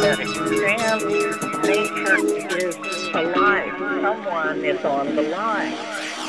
that nature is alive. Someone is on the line.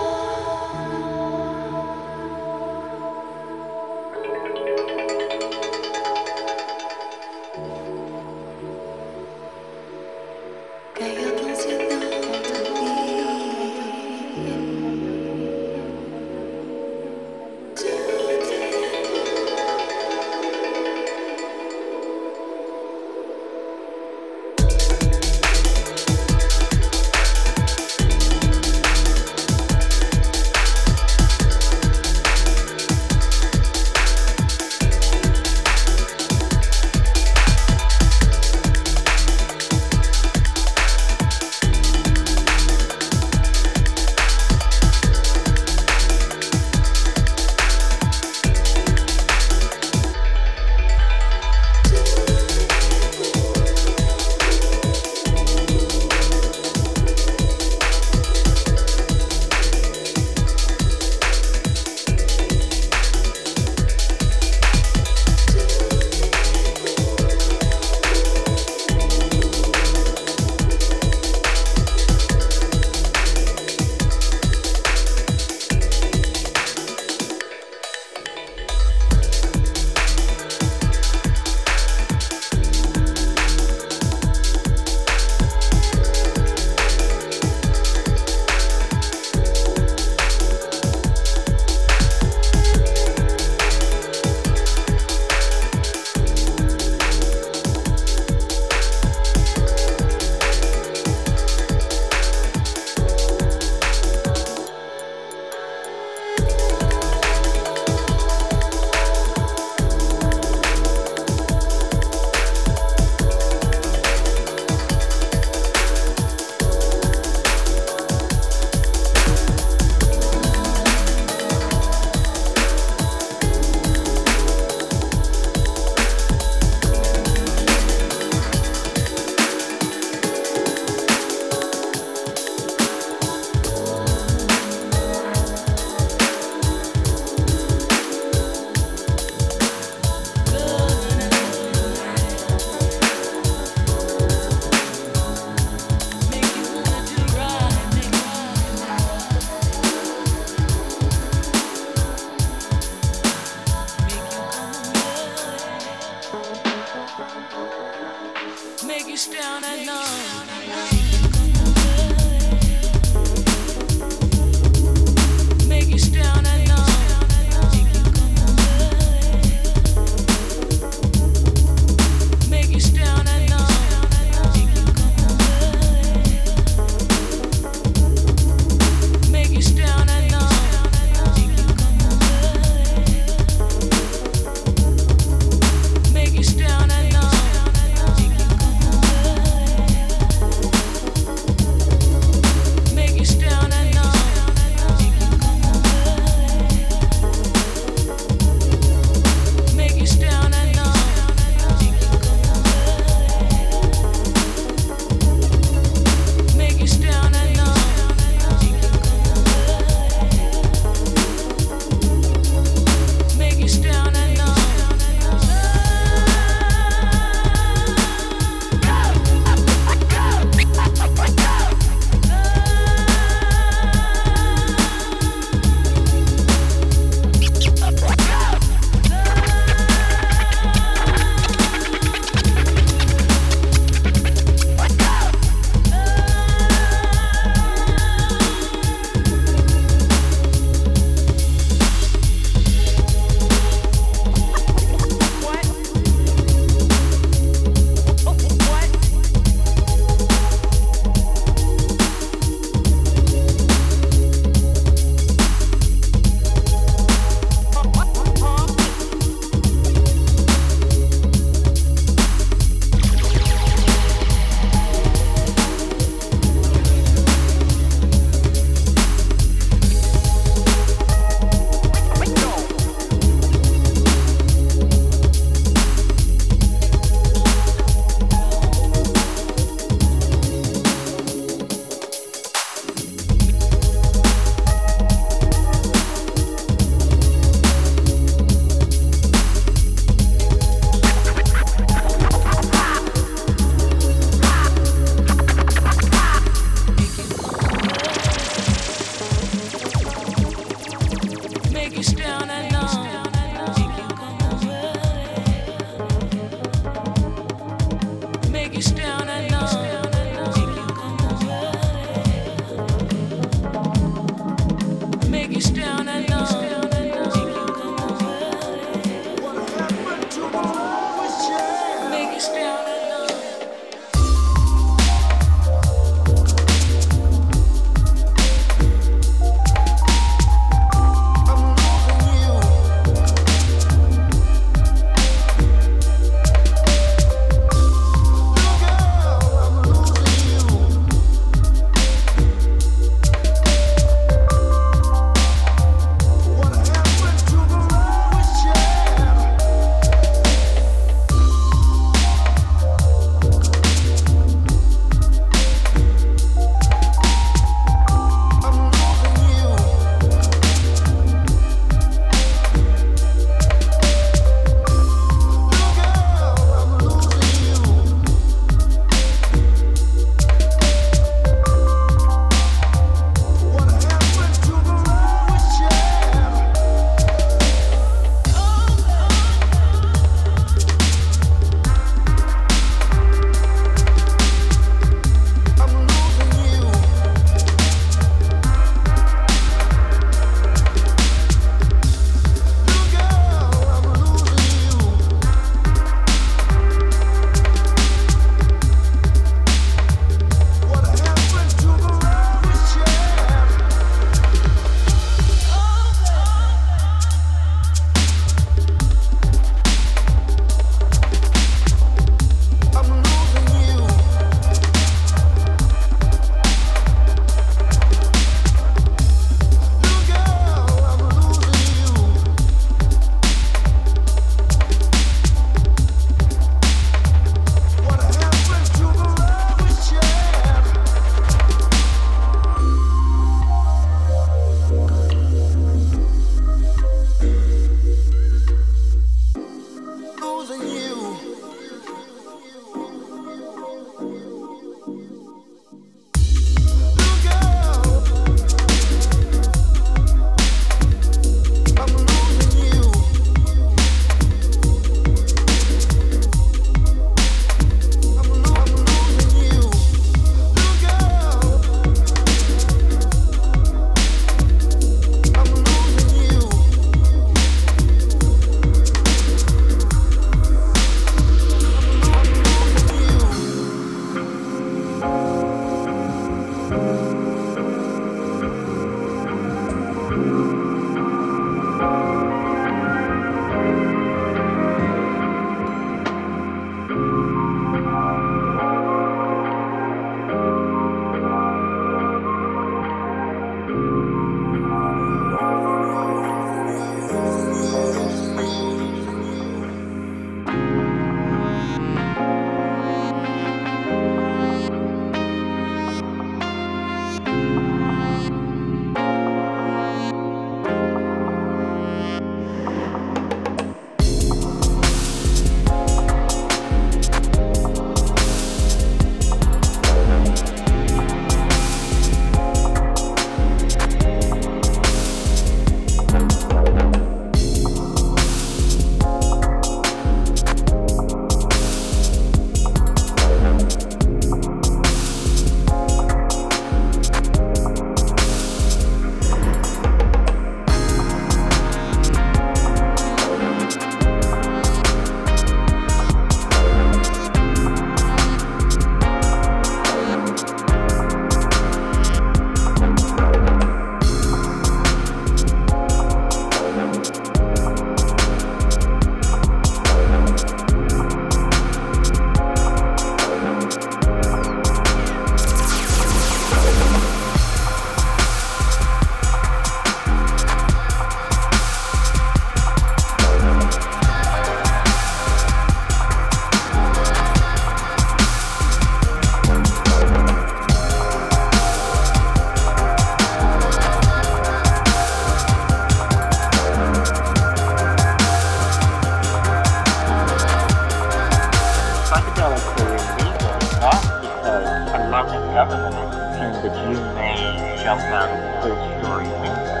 Jump out of third-story window.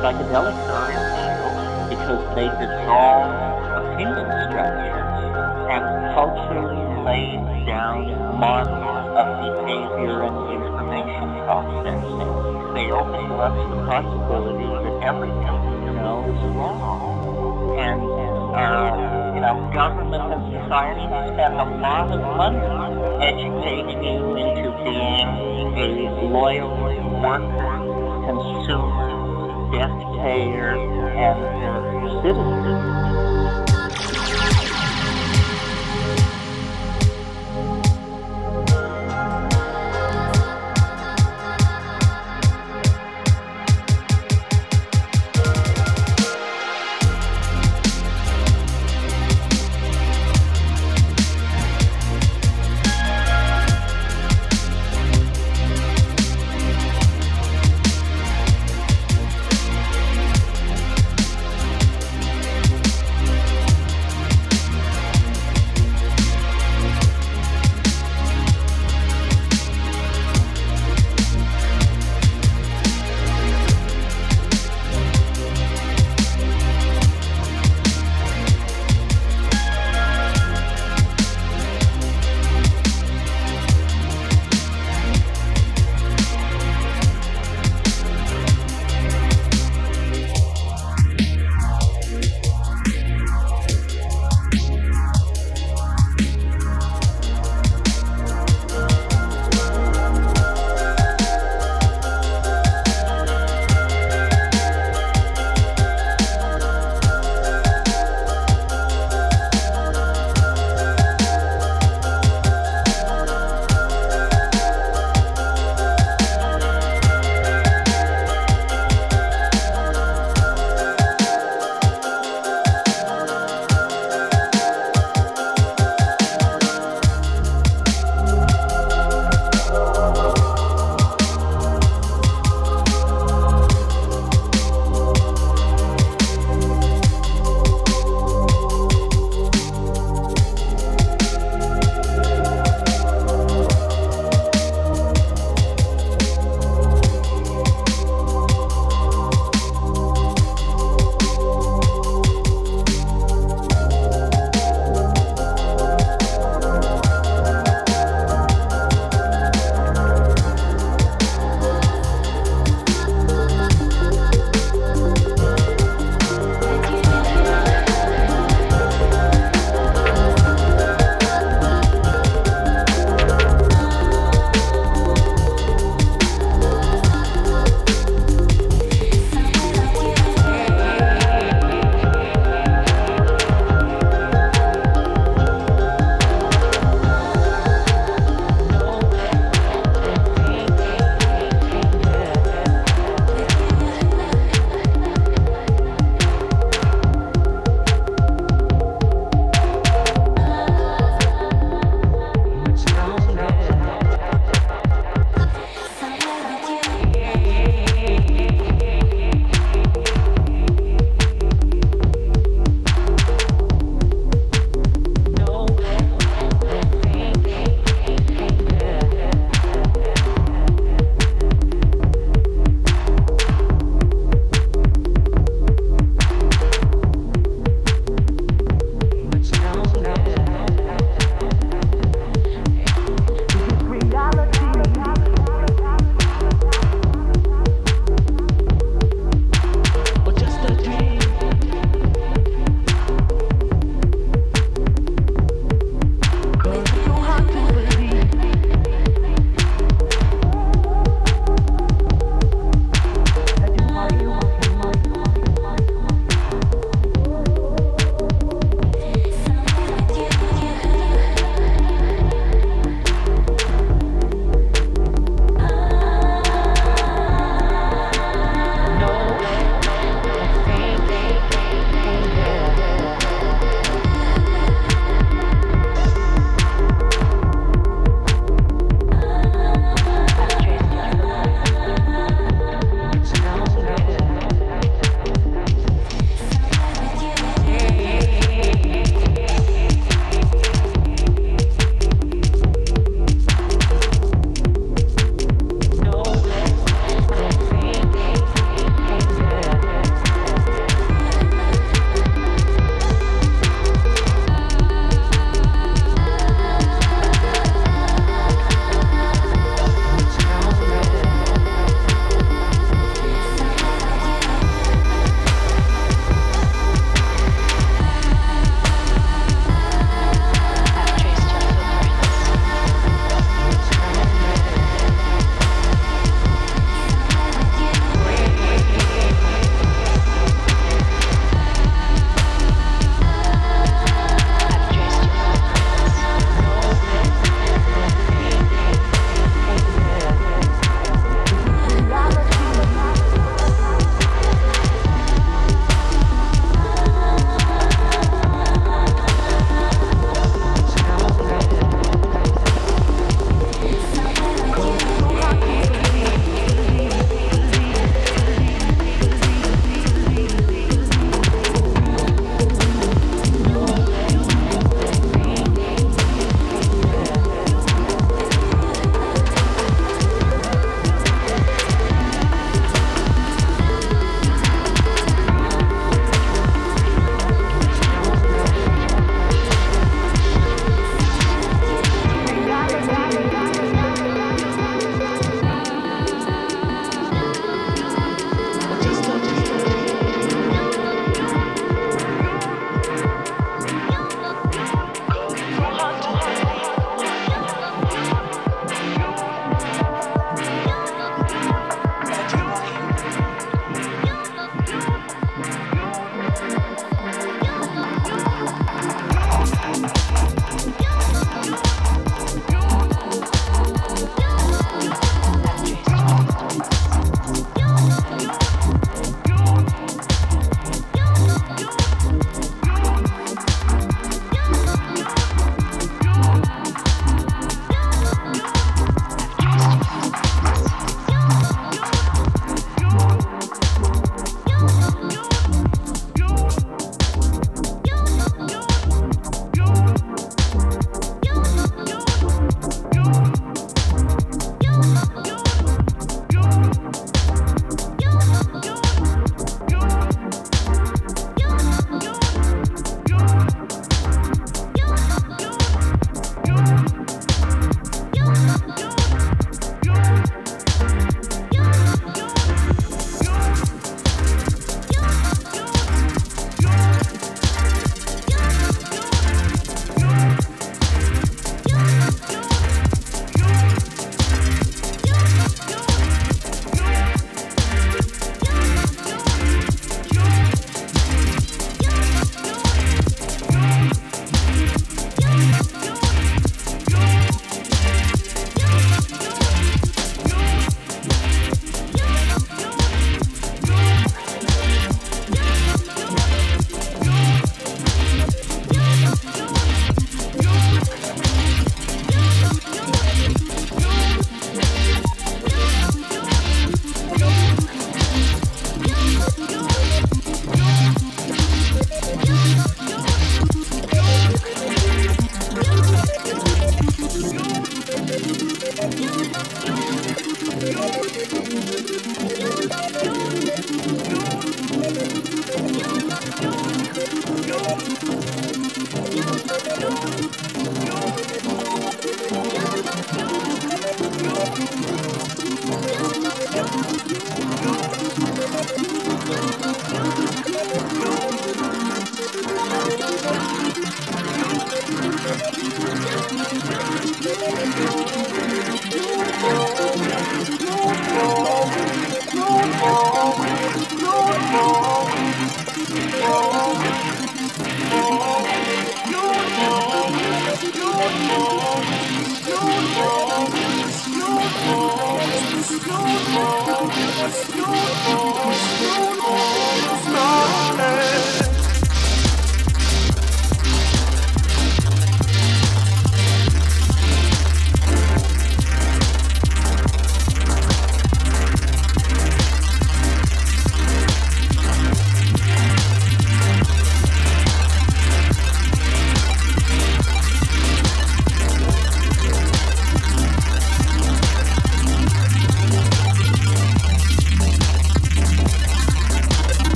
Psychedelics are illegal because they dissolve opinion structures and culturally lay down models of behavior and information processing. They open you up to the possibility that everything you know is wrong. And, uh, you know, government and society spend a lot of money educating you into being a loyal worker, consumer, debt payer, and citizen.